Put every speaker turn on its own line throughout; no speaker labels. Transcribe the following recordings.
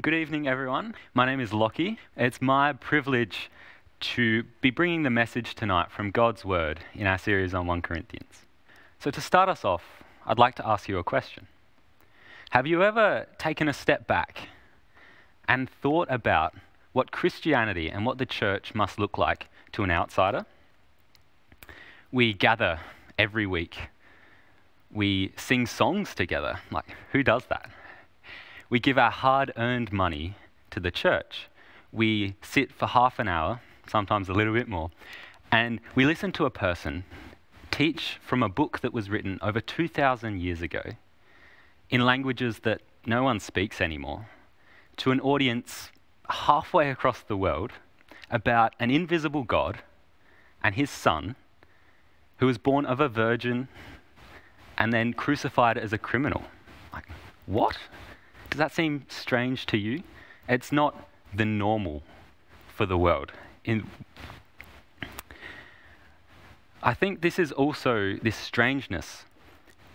Good evening, everyone. My name is Lockie. It's my privilege to be bringing the message tonight from God's Word in our series on 1 Corinthians. So, to start us off, I'd like to ask you a question Have you ever taken a step back and thought about what Christianity and what the church must look like to an outsider? We gather every week. We sing songs together. Like, who does that? We give our hard earned money to the church. We sit for half an hour, sometimes a little bit more, and we listen to a person teach from a book that was written over 2,000 years ago in languages that no one speaks anymore to an audience halfway across the world about an invisible God and his son who was born of a virgin and then crucified as a criminal. Like, what? Does that seem strange to you? It's not the normal for the world. In, I think this is also, this strangeness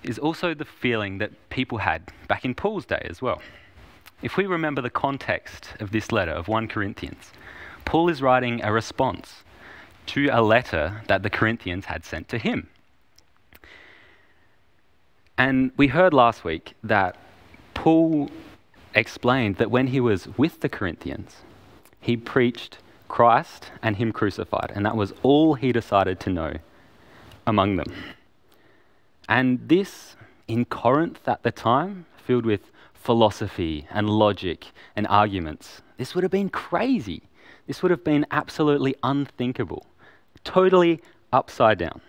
is also the feeling that people had back in Paul's day as well. If we remember the context of this letter of 1 Corinthians, Paul is writing a response to a letter that the Corinthians had sent to him. And we heard last week that Paul explained that when he was with the Corinthians, he preached Christ and Him crucified, and that was all he decided to know among them. And this, in Corinth at the time, filled with philosophy and logic and arguments, this would have been crazy. This would have been absolutely unthinkable, totally upside down.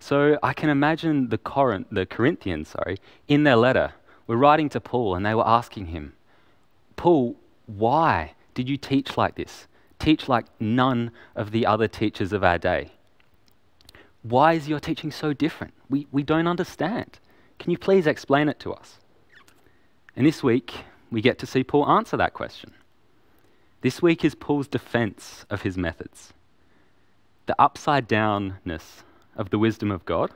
So I can imagine the, Corinth, the Corinthians, sorry, in their letter, were writing to Paul and they were asking him, Paul, why did you teach like this? Teach like none of the other teachers of our day. Why is your teaching so different? We, we don't understand. Can you please explain it to us? And this week, we get to see Paul answer that question. This week is Paul's defense of his methods, the upside downness of the wisdom of God,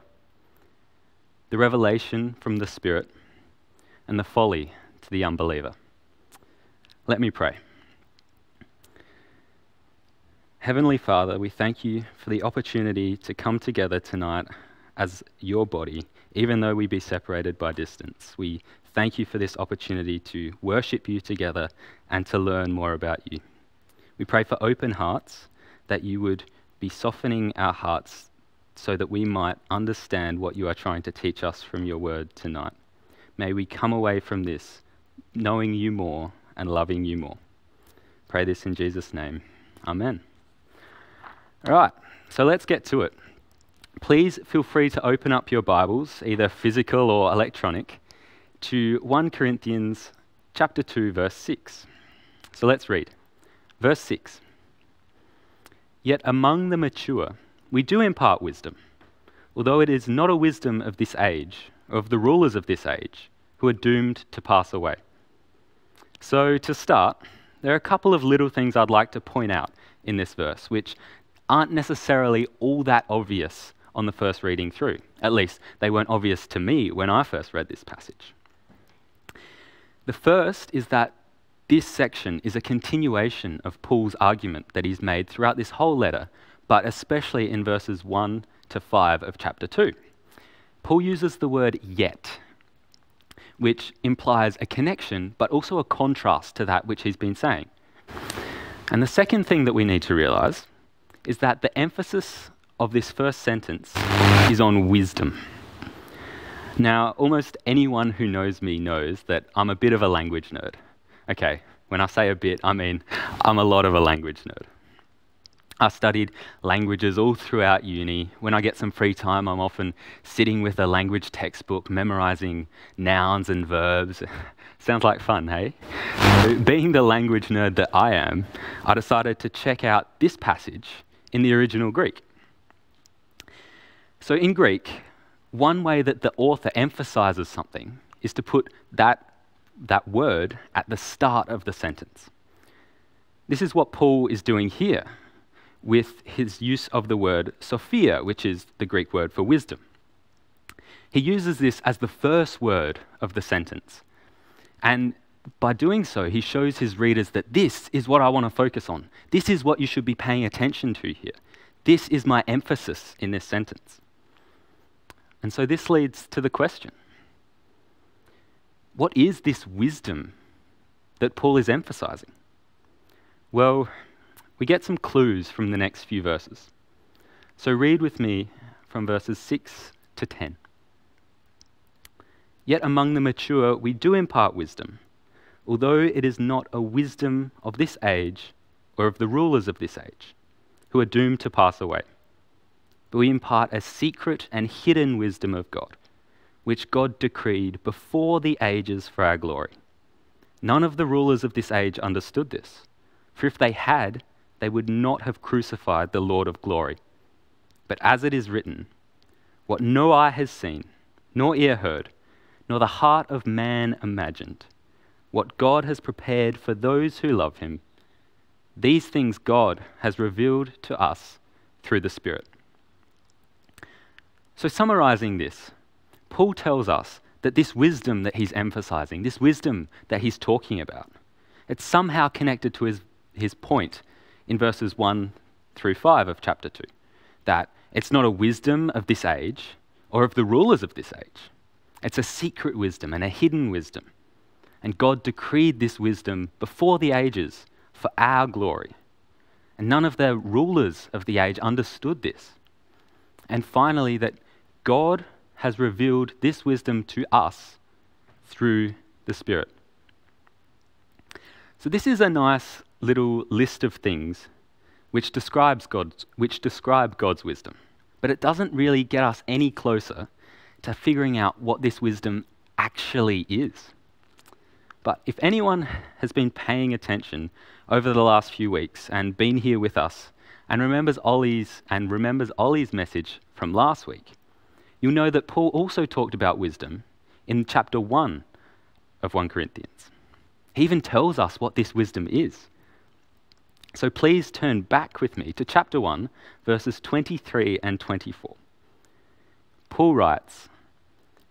the revelation from the Spirit, and the folly to the unbeliever. Let me pray. Heavenly Father, we thank you for the opportunity to come together tonight as your body, even though we be separated by distance. We thank you for this opportunity to worship you together and to learn more about you. We pray for open hearts, that you would be softening our hearts so that we might understand what you are trying to teach us from your word tonight. May we come away from this knowing you more and loving you more. Pray this in Jesus' name. Amen. All right, so let's get to it. Please feel free to open up your Bibles, either physical or electronic, to 1 Corinthians chapter 2 verse 6. So let's read. Verse 6. Yet among the mature we do impart wisdom, although it is not a wisdom of this age, of the rulers of this age, who are doomed to pass away. So, to start, there are a couple of little things I'd like to point out in this verse, which aren't necessarily all that obvious on the first reading through. At least, they weren't obvious to me when I first read this passage. The first is that this section is a continuation of Paul's argument that he's made throughout this whole letter, but especially in verses 1 to 5 of chapter 2. Paul uses the word yet which implies a connection, but also a contrast to that which he's been saying. And the second thing that we need to realize is that the emphasis of this first sentence is on wisdom. Now, almost anyone who knows me knows that I'm a bit of a language nerd. Okay, when I say a bit, I mean I'm a lot of a language nerd. I studied languages all throughout uni. When I get some free time, I'm often sitting with a language textbook, memorizing nouns and verbs. Sounds like fun, hey? being the language nerd that I am, I decided to check out this passage in the original Greek. So, in Greek, one way that the author emphasizes something is to put that, that word at the start of the sentence. This is what Paul is doing here with his use of the word Sophia, which is the Greek word for wisdom. He uses this as the first word of the sentence. And by doing so, he shows his readers that this is what I want to focus on. This is what you should be paying attention to here. This is my emphasis in this sentence. And so this leads to the question what is this wisdom that Paul is emphasizing? Well, we get some clues from the next few verses. So read with me from verses 6 to 10. Yet among the mature we do impart wisdom, although it is not a wisdom of this age or of the rulers of this age, who are doomed to pass away. But we impart a secret and hidden wisdom of God, which God decreed before the ages for our glory. None of the rulers of this age understood this, for if they had, they would not have crucified the Lord of glory. But as it is written, what no eye has seen, nor ear heard, nor the heart of man imagined, what God has prepared for those who love him, these things God has revealed to us through the Spirit. So, summarizing this, Paul tells us that this wisdom that he's emphasizing, this wisdom that he's talking about, it's somehow connected to his, his point in verses 1 through 5 of chapter 2. That it's not a wisdom of this age or of the rulers of this age. It's a secret wisdom and a hidden wisdom. And God decreed this wisdom before the ages for our glory. And none of the rulers of the age understood this. And finally, that God has revealed this wisdom to us through the Spirit. So, this is a nice little list of things which describes God's, which describe God's wisdom. But it doesn't really get us any closer to figuring out what this wisdom actually is. But if anyone has been paying attention over the last few weeks and been here with us and remembers Ollie's and remembers Ollie's message from last week, you'll know that Paul also talked about wisdom in chapter 1 of 1 Corinthians. He even tells us what this wisdom is. So please turn back with me to chapter 1, verses 23 and 24. Paul writes,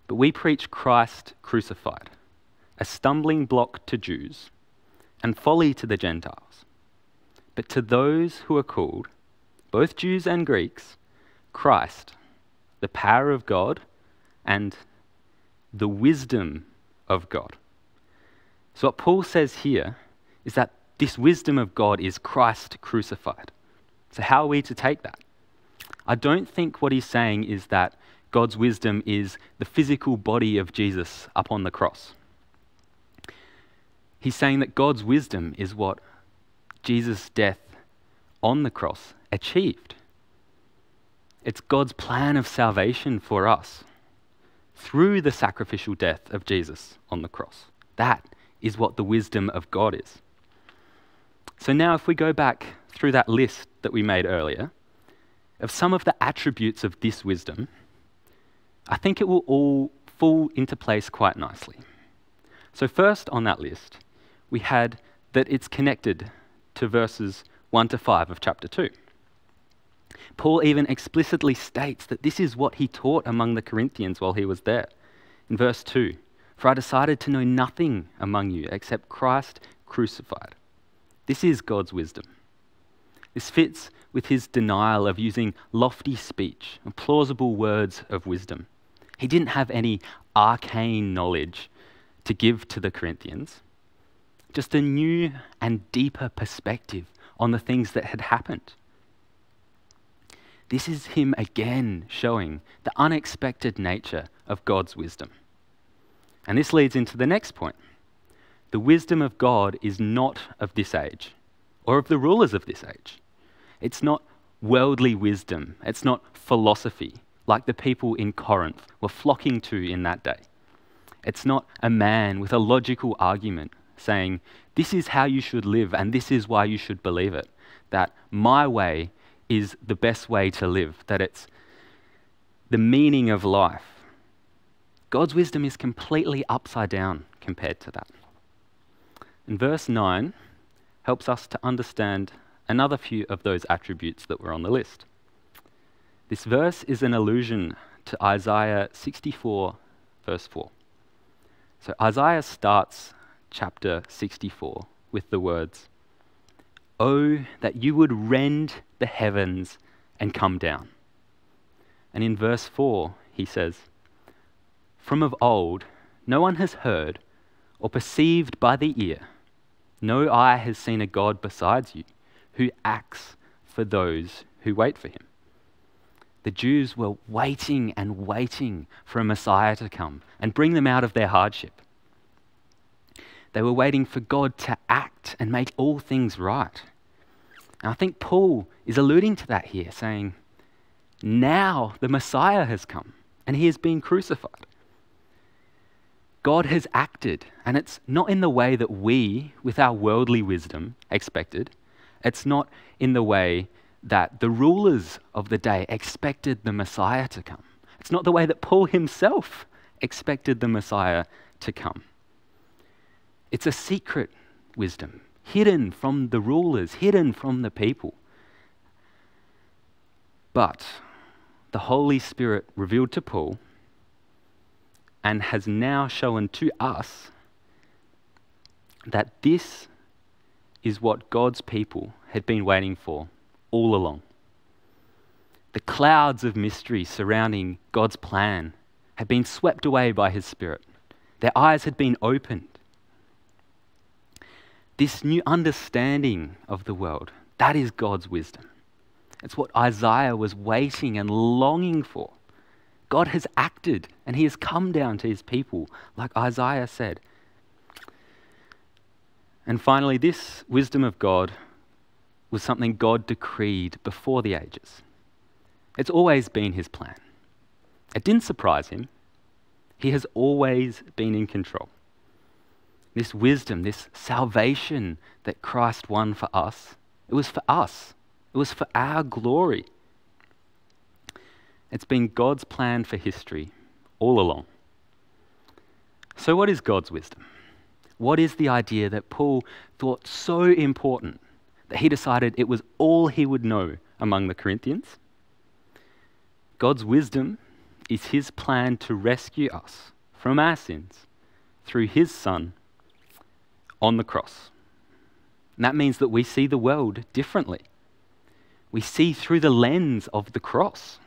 But we preach Christ crucified, a stumbling block to Jews, and folly to the Gentiles. But to those who are called, both Jews and Greeks, Christ, the power of God and the wisdom of God. So, what Paul says here is that this wisdom of God is Christ crucified. So, how are we to take that? I don't think what he's saying is that God's wisdom is the physical body of Jesus up on the cross. He's saying that God's wisdom is what Jesus' death on the cross achieved. It's God's plan of salvation for us through the sacrificial death of Jesus on the cross. That is what the wisdom of God is. So now, if we go back through that list that we made earlier of some of the attributes of this wisdom, I think it will all fall into place quite nicely. So, first on that list, we had that it's connected to verses 1 to 5 of chapter 2. Paul even explicitly states that this is what he taught among the Corinthians while he was there. In verse 2, for I decided to know nothing among you except Christ crucified. This is God's wisdom. This fits with his denial of using lofty speech and plausible words of wisdom. He didn't have any arcane knowledge to give to the Corinthians, just a new and deeper perspective on the things that had happened. This is him again showing the unexpected nature of God's wisdom. And this leads into the next point. The wisdom of God is not of this age or of the rulers of this age. It's not worldly wisdom, it's not philosophy like the people in Corinth were flocking to in that day. It's not a man with a logical argument saying, This is how you should live and this is why you should believe it. That my way is the best way to live, that it's the meaning of life. God's wisdom is completely upside down compared to that. And verse 9 helps us to understand another few of those attributes that were on the list. This verse is an allusion to Isaiah 64, verse 4. So Isaiah starts chapter 64 with the words, Oh, that you would rend the heavens and come down. And in verse 4, he says, From of old, no one has heard or perceived by the ear, no eye has seen a God besides you who acts for those who wait for him. The Jews were waiting and waiting for a Messiah to come and bring them out of their hardship. They were waiting for God to act and make all things right. And I think Paul is alluding to that here, saying, Now the Messiah has come and he has been crucified. God has acted, and it's not in the way that we, with our worldly wisdom, expected. It's not in the way that the rulers of the day expected the Messiah to come. It's not the way that Paul himself expected the Messiah to come. It's a secret wisdom, hidden from the rulers, hidden from the people. But the Holy Spirit revealed to Paul and has now shown to us that this is what God's people had been waiting for all along. The clouds of mystery surrounding God's plan had been swept away by His Spirit. Their eyes had been opened. This new understanding of the world, that is God's wisdom. It's what Isaiah was waiting and longing for. God has acted and he has come down to his people, like Isaiah said. And finally, this wisdom of God was something God decreed before the ages. It's always been his plan. It didn't surprise him. He has always been in control. This wisdom, this salvation that Christ won for us, it was for us. It was for our glory. It's been God's plan for history all along. So, what is God's wisdom? What is the idea that Paul thought so important that he decided it was all he would know among the Corinthians? God's wisdom is his plan to rescue us from our sins through his Son on the cross. And that means that we see the world differently. We see through the lens of the cross.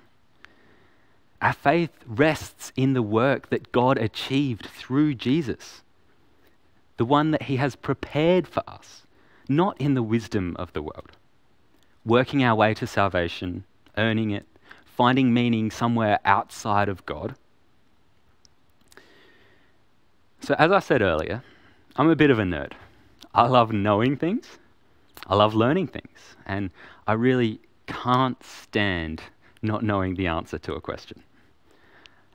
Our faith rests in the work that God achieved through Jesus, the one that He has prepared for us, not in the wisdom of the world. Working our way to salvation, earning it, finding meaning somewhere outside of God. So, as I said earlier, I'm a bit of a nerd. I love knowing things, I love learning things, and I really can't stand not knowing the answer to a question.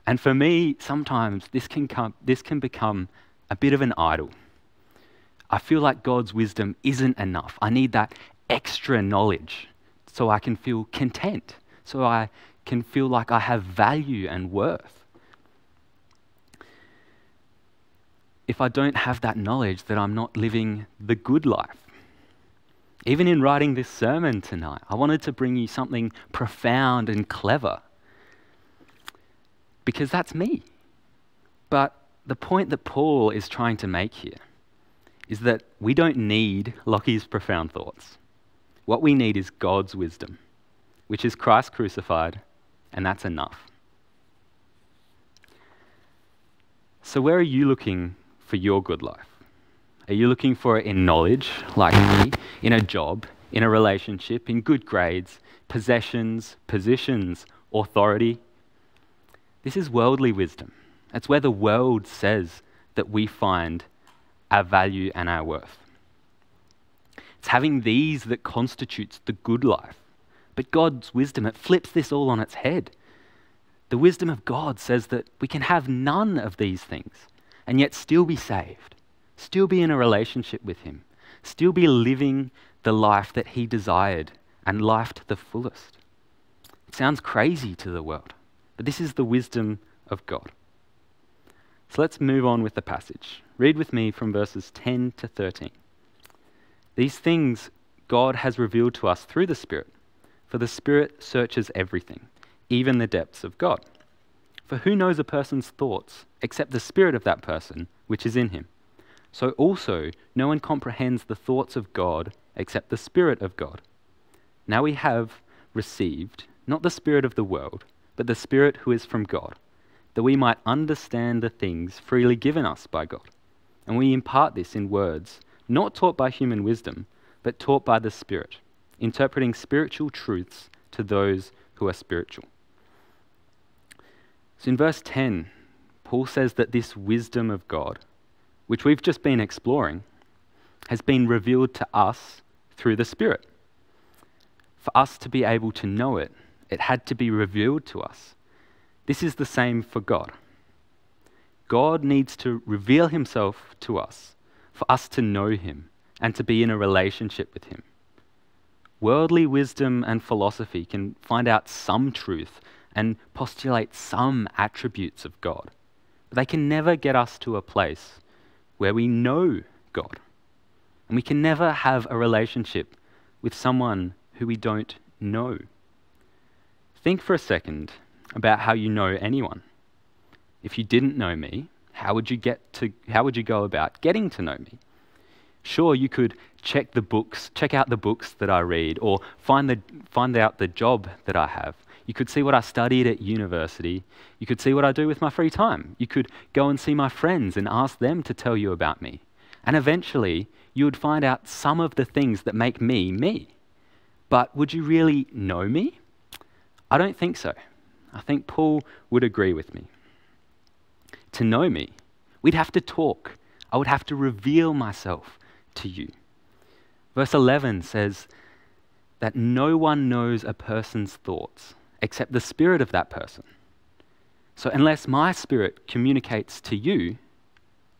And for me, sometimes this can, come, this can become a bit of an idol. I feel like God's wisdom isn't enough. I need that extra knowledge so I can feel content, so I can feel like I have value and worth. If I don't have that knowledge, that I'm not living the good life. Even in writing this sermon tonight, I wanted to bring you something profound and clever because that's me. But the point that Paul is trying to make here is that we don't need Lockie's profound thoughts. What we need is God's wisdom, which is Christ crucified, and that's enough. So, where are you looking for your good life? Are you looking for it in knowledge, like me, in a job, in a relationship, in good grades, possessions, positions, authority? This is worldly wisdom. It's where the world says that we find our value and our worth. It's having these that constitutes the good life. But God's wisdom, it flips this all on its head. The wisdom of God says that we can have none of these things and yet still be saved, still be in a relationship with Him, still be living the life that He desired and life to the fullest. It sounds crazy to the world. But this is the wisdom of God. So let's move on with the passage. Read with me from verses 10 to 13. These things God has revealed to us through the Spirit, for the Spirit searches everything, even the depths of God. For who knows a person's thoughts except the Spirit of that person which is in him? So also no one comprehends the thoughts of God except the Spirit of God. Now we have received not the Spirit of the world, but the Spirit who is from God, that we might understand the things freely given us by God. And we impart this in words, not taught by human wisdom, but taught by the Spirit, interpreting spiritual truths to those who are spiritual. So in verse 10, Paul says that this wisdom of God, which we've just been exploring, has been revealed to us through the Spirit. For us to be able to know it, it had to be revealed to us. This is the same for God. God needs to reveal himself to us for us to know him and to be in a relationship with him. Worldly wisdom and philosophy can find out some truth and postulate some attributes of God. But they can never get us to a place where we know God. And we can never have a relationship with someone who we don't know. Think for a second about how you know anyone. If you didn't know me, how would you get to how would you go about getting to know me? Sure, you could check the books, check out the books that I read or find the find out the job that I have. You could see what I studied at university. You could see what I do with my free time. You could go and see my friends and ask them to tell you about me. And eventually, you would find out some of the things that make me me. But would you really know me? I don't think so. I think Paul would agree with me. To know me, we'd have to talk. I would have to reveal myself to you. Verse 11 says that no one knows a person's thoughts except the spirit of that person. So, unless my spirit communicates to you,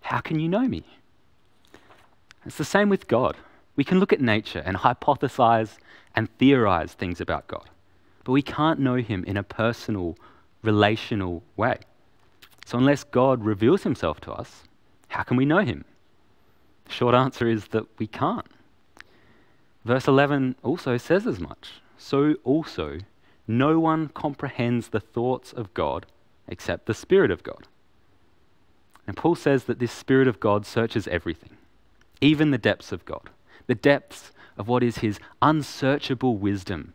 how can you know me? It's the same with God. We can look at nature and hypothesize and theorize things about God, but we can't know Him in a personal, relational way. So, unless God reveals Himself to us, how can we know Him? The short answer is that we can't. Verse 11 also says as much. So also no one comprehends the thoughts of God except the Spirit of God. And Paul says that this Spirit of God searches everything, even the depths of God, the depths of what is his unsearchable wisdom,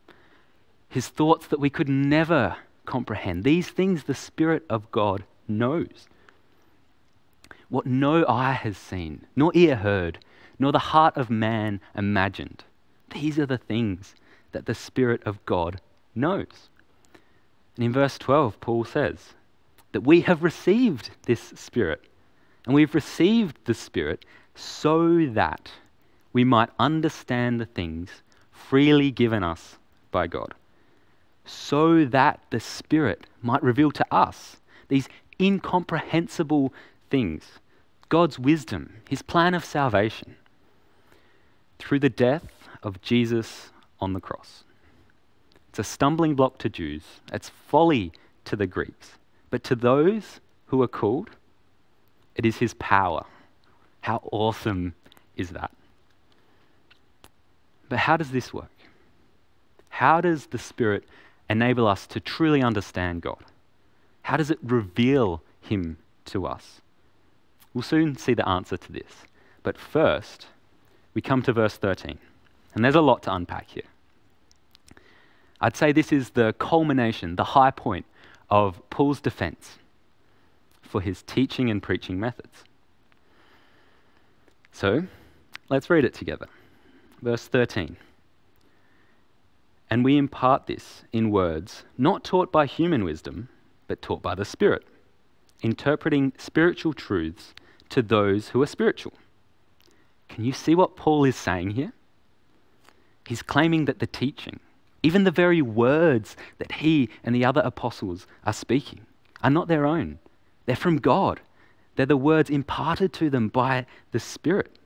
his thoughts that we could never comprehend. These things the Spirit of God knows. What no eye has seen, nor ear heard, nor the heart of man imagined. These are the things that the Spirit of God knows. And in verse 12, Paul says that we have received this Spirit. And we've received the Spirit so that we might understand the things freely given us by God. So that the Spirit might reveal to us these incomprehensible things God's wisdom, His plan of salvation, through the death of Jesus on the cross. It's a stumbling block to Jews, it's folly to the Greeks. But to those who are called, it is his power. How awesome is that? But how does this work? How does the Spirit enable us to truly understand God? How does it reveal Him to us? We'll soon see the answer to this. But first, we come to verse 13. And there's a lot to unpack here. I'd say this is the culmination, the high point of Paul's defense for his teaching and preaching methods. So, let's read it together. Verse 13. And we impart this in words not taught by human wisdom, but taught by the Spirit, interpreting spiritual truths to those who are spiritual. Can you see what Paul is saying here? He's claiming that the teaching, even the very words that he and the other apostles are speaking are not their own, they're from God. They're the words imparted to them by the Spirit.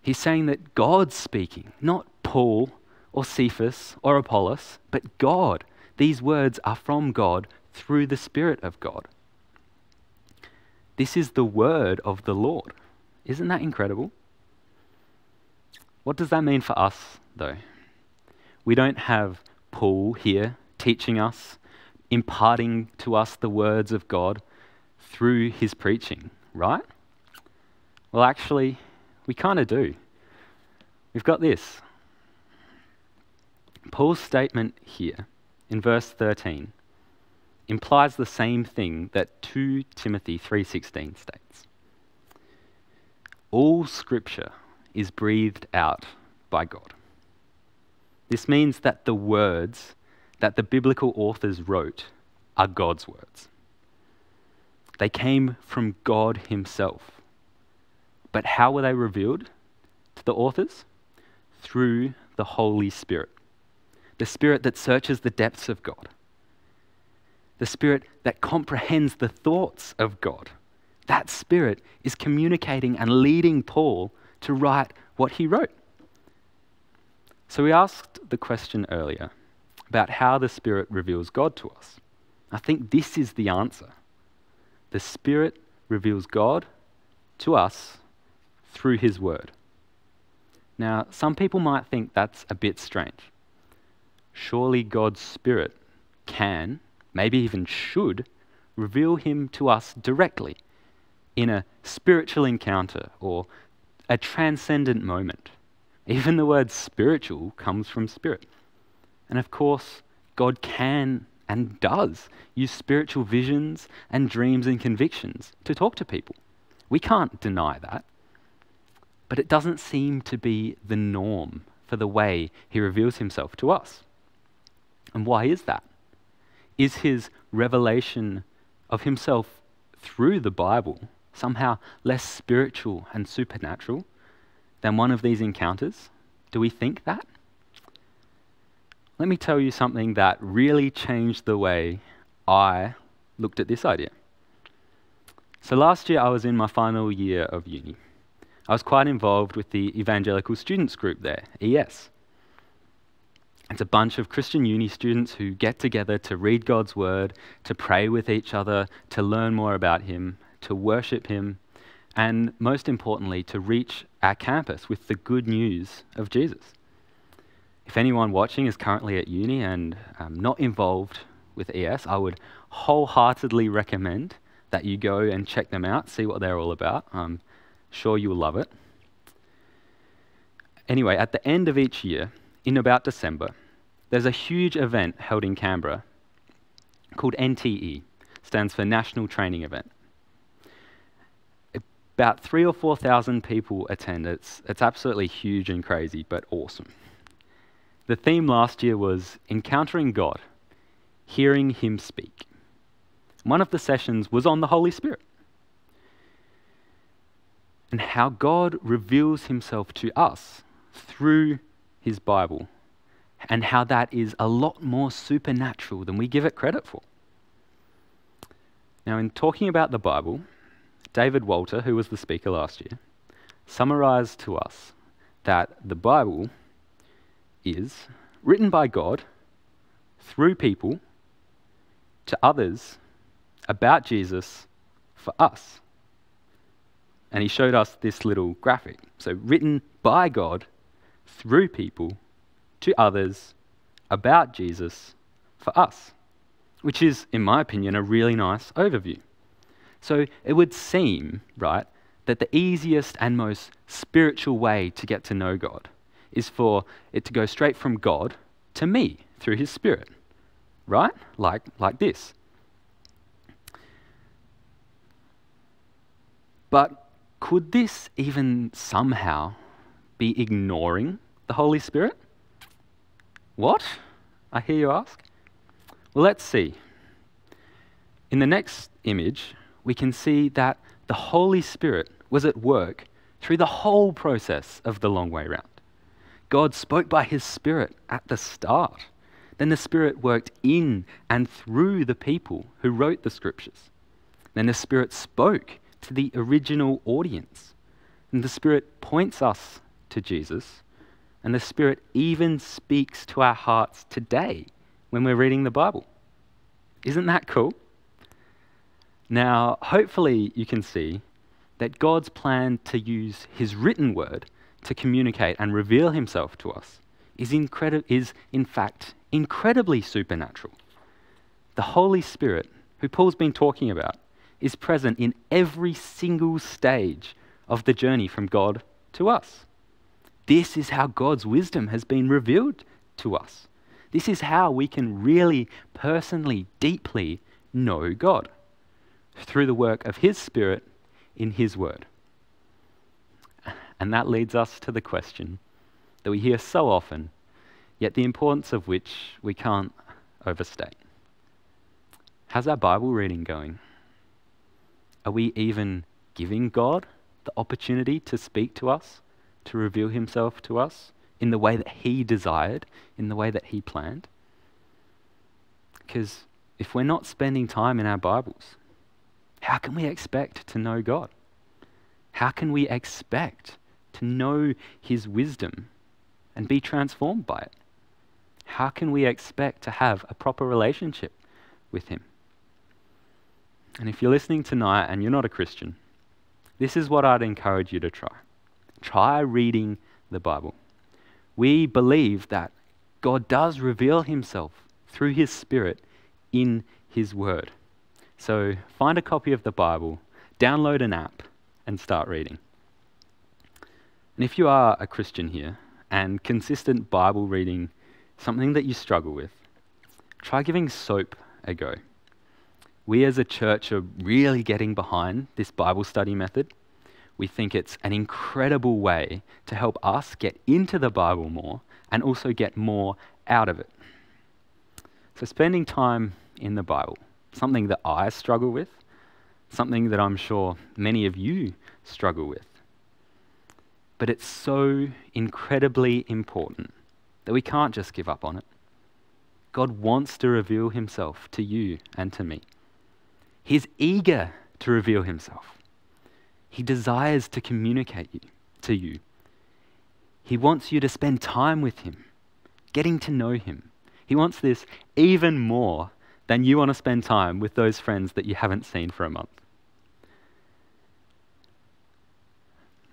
He's saying that God's speaking, not Paul or Cephas or Apollos, but God. These words are from God through the Spirit of God. This is the word of the Lord. Isn't that incredible? What does that mean for us, though? We don't have Paul here teaching us, imparting to us the words of God through his preaching, right? Well, actually, we kind of do. We've got this. Paul's statement here in verse 13 implies the same thing that 2 Timothy 3:16 states. All scripture is breathed out by God. This means that the words that the biblical authors wrote are God's words. They came from God Himself. But how were they revealed to the authors? Through the Holy Spirit, the Spirit that searches the depths of God, the Spirit that comprehends the thoughts of God. That Spirit is communicating and leading Paul to write what he wrote. So we asked the question earlier about how the Spirit reveals God to us. I think this is the answer. The Spirit reveals God to us through His Word. Now, some people might think that's a bit strange. Surely God's Spirit can, maybe even should, reveal Him to us directly in a spiritual encounter or a transcendent moment. Even the word spiritual comes from spirit. And of course, God can and does use spiritual visions and dreams and convictions to talk to people. We can't deny that. But it doesn't seem to be the norm for the way he reveals himself to us. And why is that? Is his revelation of himself through the Bible somehow less spiritual and supernatural than one of these encounters? Do we think that? let me tell you something that really changed the way I looked at this idea. So last year I was in my final year of uni. I was quite involved with the Evangelical Students Group there, ES. It's a bunch of Christian uni students who get together to read God's Word, to pray with each other, to learn more about Him, to worship Him, and most importantly, to reach our campus with the good news of Jesus. If anyone watching is currently at uni and um, not involved with ES, I would wholeheartedly recommend that you go and check them out, see what they're all about. I'm sure you'll love it. Anyway, at the end of each year, in about December, there's a huge event held in Canberra called NTE, stands for National Training Event. About three or four thousand people attend. It's, it's absolutely huge and crazy, but awesome. The theme last year was Encountering God, Hearing Him Speak. One of the sessions was on the Holy Spirit and how God reveals Himself to us through His Bible, and how that is a lot more supernatural than we give it credit for. Now, in talking about the Bible, David Walter, who was the speaker last year, summarized to us that the Bible is written by God through people to others about Jesus for us. And he showed us this little graphic. So, written by God through people to others about Jesus for us, which is, in my opinion, a really nice overview. So, it would seem, right, that the easiest and most spiritual way to get to know God is for it to go straight from God to me through His Spirit. Right? Like, like this. But could this even somehow be ignoring the Holy Spirit? What? I hear you ask. Well, let's see. In the next image, we can see that the Holy Spirit was at work through the whole process of the long way round. God spoke by his Spirit at the start. Then the Spirit worked in and through the people who wrote the scriptures. Then the Spirit spoke to the original audience. And the Spirit points us to Jesus. And the Spirit even speaks to our hearts today when we're reading the Bible. Isn't that cool? Now, hopefully, you can see that God's plan to use His written word to communicate and reveal himself to us is, incredi- is in fact incredibly supernatural. The Holy Spirit, who Paul's been talking about, is present in every single stage of the journey from God to us. This is how God's wisdom has been revealed to us. This is how we can really, personally, deeply know God through the work of His Spirit in His Word. And that leads us to the question that we hear so often, yet the importance of which we can't overstate. How's our Bible reading going? Are we even giving God the opportunity to speak to us, to reveal Himself to us in the way that He desired, in the way that He planned? Because if we're not spending time in our Bibles, how can we expect to know God? How can we expect to know His wisdom and be transformed by it? How can we expect to have a proper relationship with Him? And if you're listening tonight and you're not a Christian, this is what I'd encourage you to try. Try reading the Bible. We believe that God does reveal Himself through His Spirit in His Word. So find a copy of the Bible, download an app, and start reading. And if you are a Christian here and consistent Bible reading something that you struggle with, try giving SOAP a go. We as a church are really getting behind this Bible study method. We think it's an incredible way to help us get into the Bible more and also get more out of it. So, spending time in the Bible, something that I struggle with, something that I'm sure many of you struggle with. But it's so incredibly important that we can't just give up on it. God wants to reveal himself to you and to me. He's eager to reveal himself. He desires to communicate you, to you. He wants you to spend time with him, getting to know him. He wants this even more than you want to spend time with those friends that you haven't seen for a month.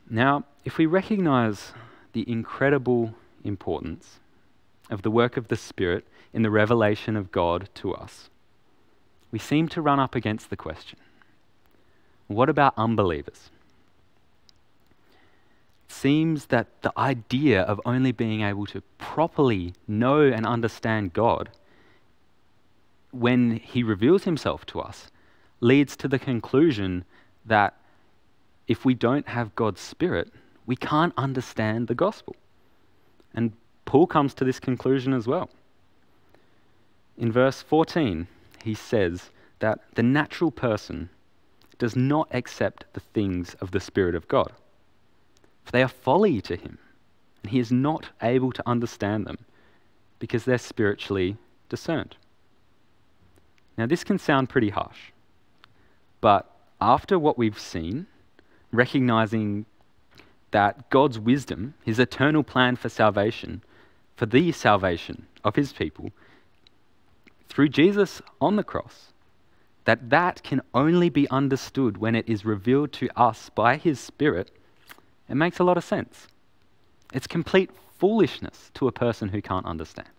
Now, if we recognize the incredible importance of the work of the Spirit in the revelation of God to us, we seem to run up against the question what about unbelievers? It seems that the idea of only being able to properly know and understand God when He reveals Himself to us leads to the conclusion that if we don't have God's Spirit, we can't understand the gospel. And Paul comes to this conclusion as well. In verse 14, he says that the natural person does not accept the things of the Spirit of God, for they are folly to him, and he is not able to understand them because they're spiritually discerned. Now, this can sound pretty harsh, but after what we've seen, recognizing that God's wisdom, his eternal plan for salvation, for the salvation of his people, through Jesus on the cross, that that can only be understood when it is revealed to us by his Spirit, it makes a lot of sense. It's complete foolishness to a person who can't understand.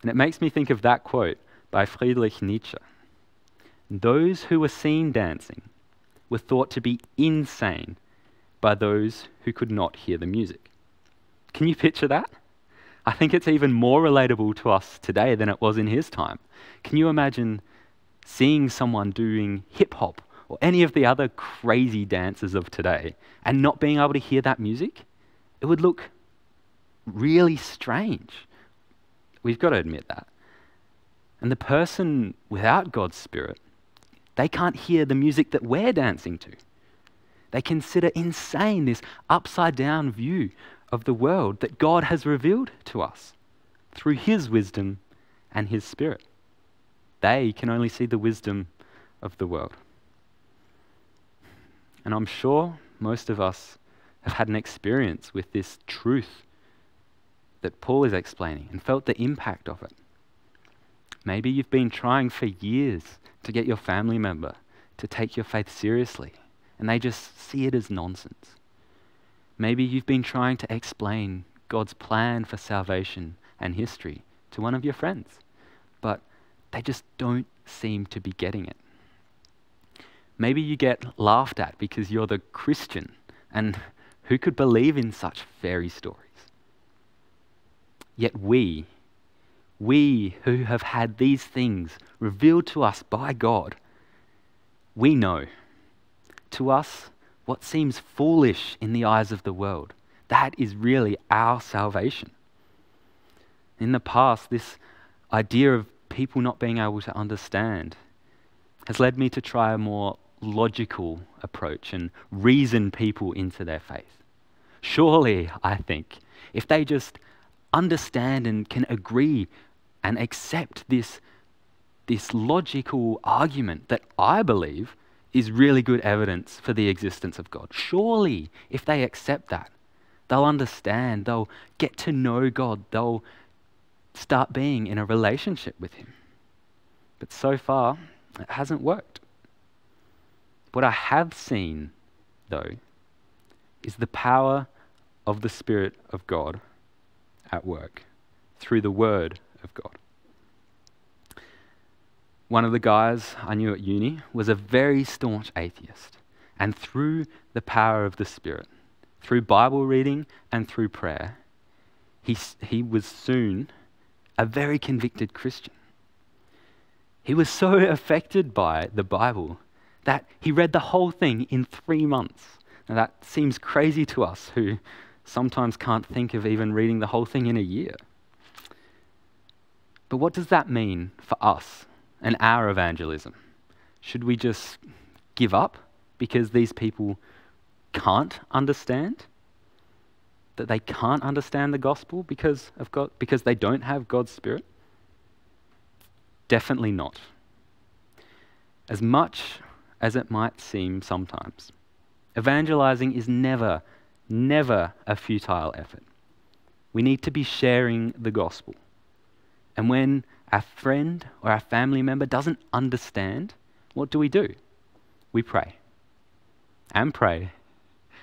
And it makes me think of that quote by Friedrich Nietzsche. Those who were seen dancing were thought to be insane by those who could not hear the music. Can you picture that? I think it's even more relatable to us today than it was in his time. Can you imagine seeing someone doing hip hop or any of the other crazy dances of today and not being able to hear that music? It would look really strange. We've got to admit that. And the person without God's Spirit they can't hear the music that we're dancing to. They consider insane this upside down view of the world that God has revealed to us through His wisdom and His Spirit. They can only see the wisdom of the world. And I'm sure most of us have had an experience with this truth that Paul is explaining and felt the impact of it. Maybe you've been trying for years to get your family member to take your faith seriously, and they just see it as nonsense. Maybe you've been trying to explain God's plan for salvation and history to one of your friends, but they just don't seem to be getting it. Maybe you get laughed at because you're the Christian And who could believe in such fairy stories? Yet we, we who have had these things revealed to us by God, we know. To us, what seems foolish in the eyes of the world, that is really our salvation. In the past, this idea of people not being able to understand has led me to try a more logical approach and reason people into their faith. Surely, I think, if they just understand and can agree and accept this, this logical argument that I believe is really good evidence for the existence of God. Surely, if they accept that, they'll understand, they'll get to know God, they'll start being in a relationship with Him. But so far, it hasn't worked. What I have seen, though, is the power of the Spirit of God at work through the Word of God. One of the guys I knew at uni was a very staunch atheist, and through the power of the Spirit, through Bible reading and through prayer, he, he was soon a very convicted Christian. He was so affected by the Bible that he read the whole thing in three months. Now, that seems crazy to us who sometimes can't think of even reading the whole thing in a year. But what does that mean for us and our evangelism? Should we just give up because these people can't understand? That they can't understand the gospel because of God because they don't have God's spirit? Definitely not. As much as it might seem sometimes, evangelizing is never, never a futile effort. We need to be sharing the gospel. And when our friend or our family member doesn't understand, what do we do? We pray. And pray.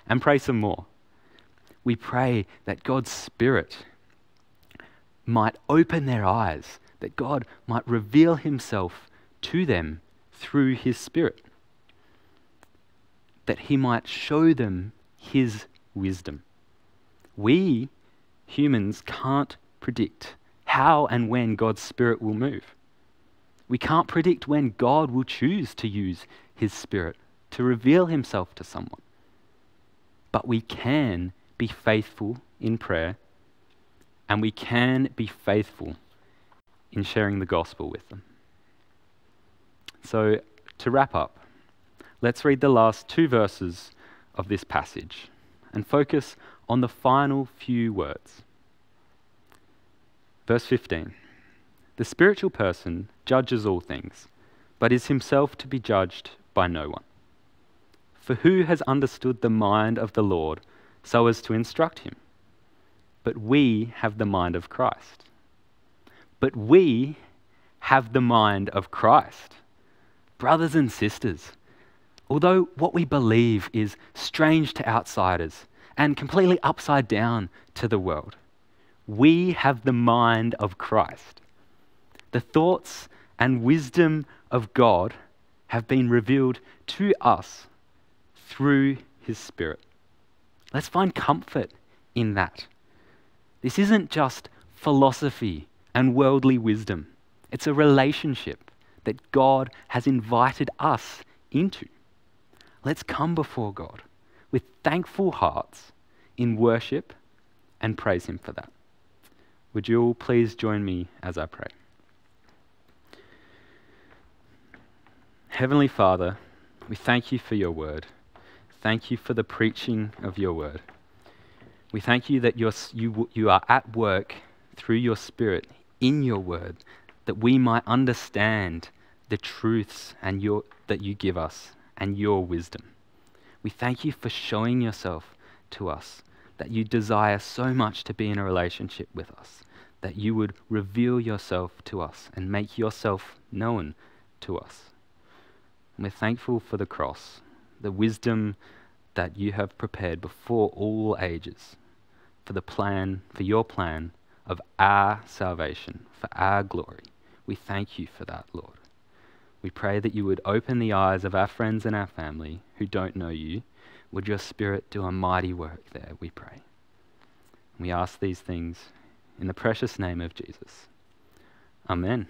And pray some more. We pray that God's Spirit might open their eyes that God might reveal himself to them through his Spirit, that he might show them his wisdom. We humans can't predict how and when God's Spirit will move. We can't predict when God will choose to use his Spirit to reveal himself to someone. But we can be faithful in prayer and we can be faithful in sharing the gospel with them. So, to wrap up, let's read the last two verses of this passage and focus on the final few words. Verse 15 The spiritual person judges all things, but is himself to be judged by no one. For who has understood the mind of the Lord so as to instruct him? But we have the mind of Christ. But we have the mind of Christ. Brothers and sisters, although what we believe is strange to outsiders and completely upside down to the world, we have the mind of Christ. The thoughts and wisdom of God have been revealed to us through His Spirit. Let's find comfort in that. This isn't just philosophy and worldly wisdom. It's a relationship that God has invited us into. Let's come before God with thankful hearts in worship and praise Him for that. Would you all please join me as I pray? Heavenly Father, we thank you for your word. Thank you for the preaching of your word. We thank you that you're, you, you are at work through your Spirit in your word that we might understand the truths and your, that you give us and your wisdom. We thank you for showing yourself to us, that you desire so much to be in a relationship with us, that you would reveal yourself to us and make yourself known to us. And we're thankful for the cross, the wisdom that you have prepared before all ages, for the plan, for your plan of our salvation, for our glory. We thank you for that, Lord. We pray that you would open the eyes of our friends and our family who don't know you. Would your Spirit do a mighty work there, we pray. We ask these things in the precious name of Jesus. Amen.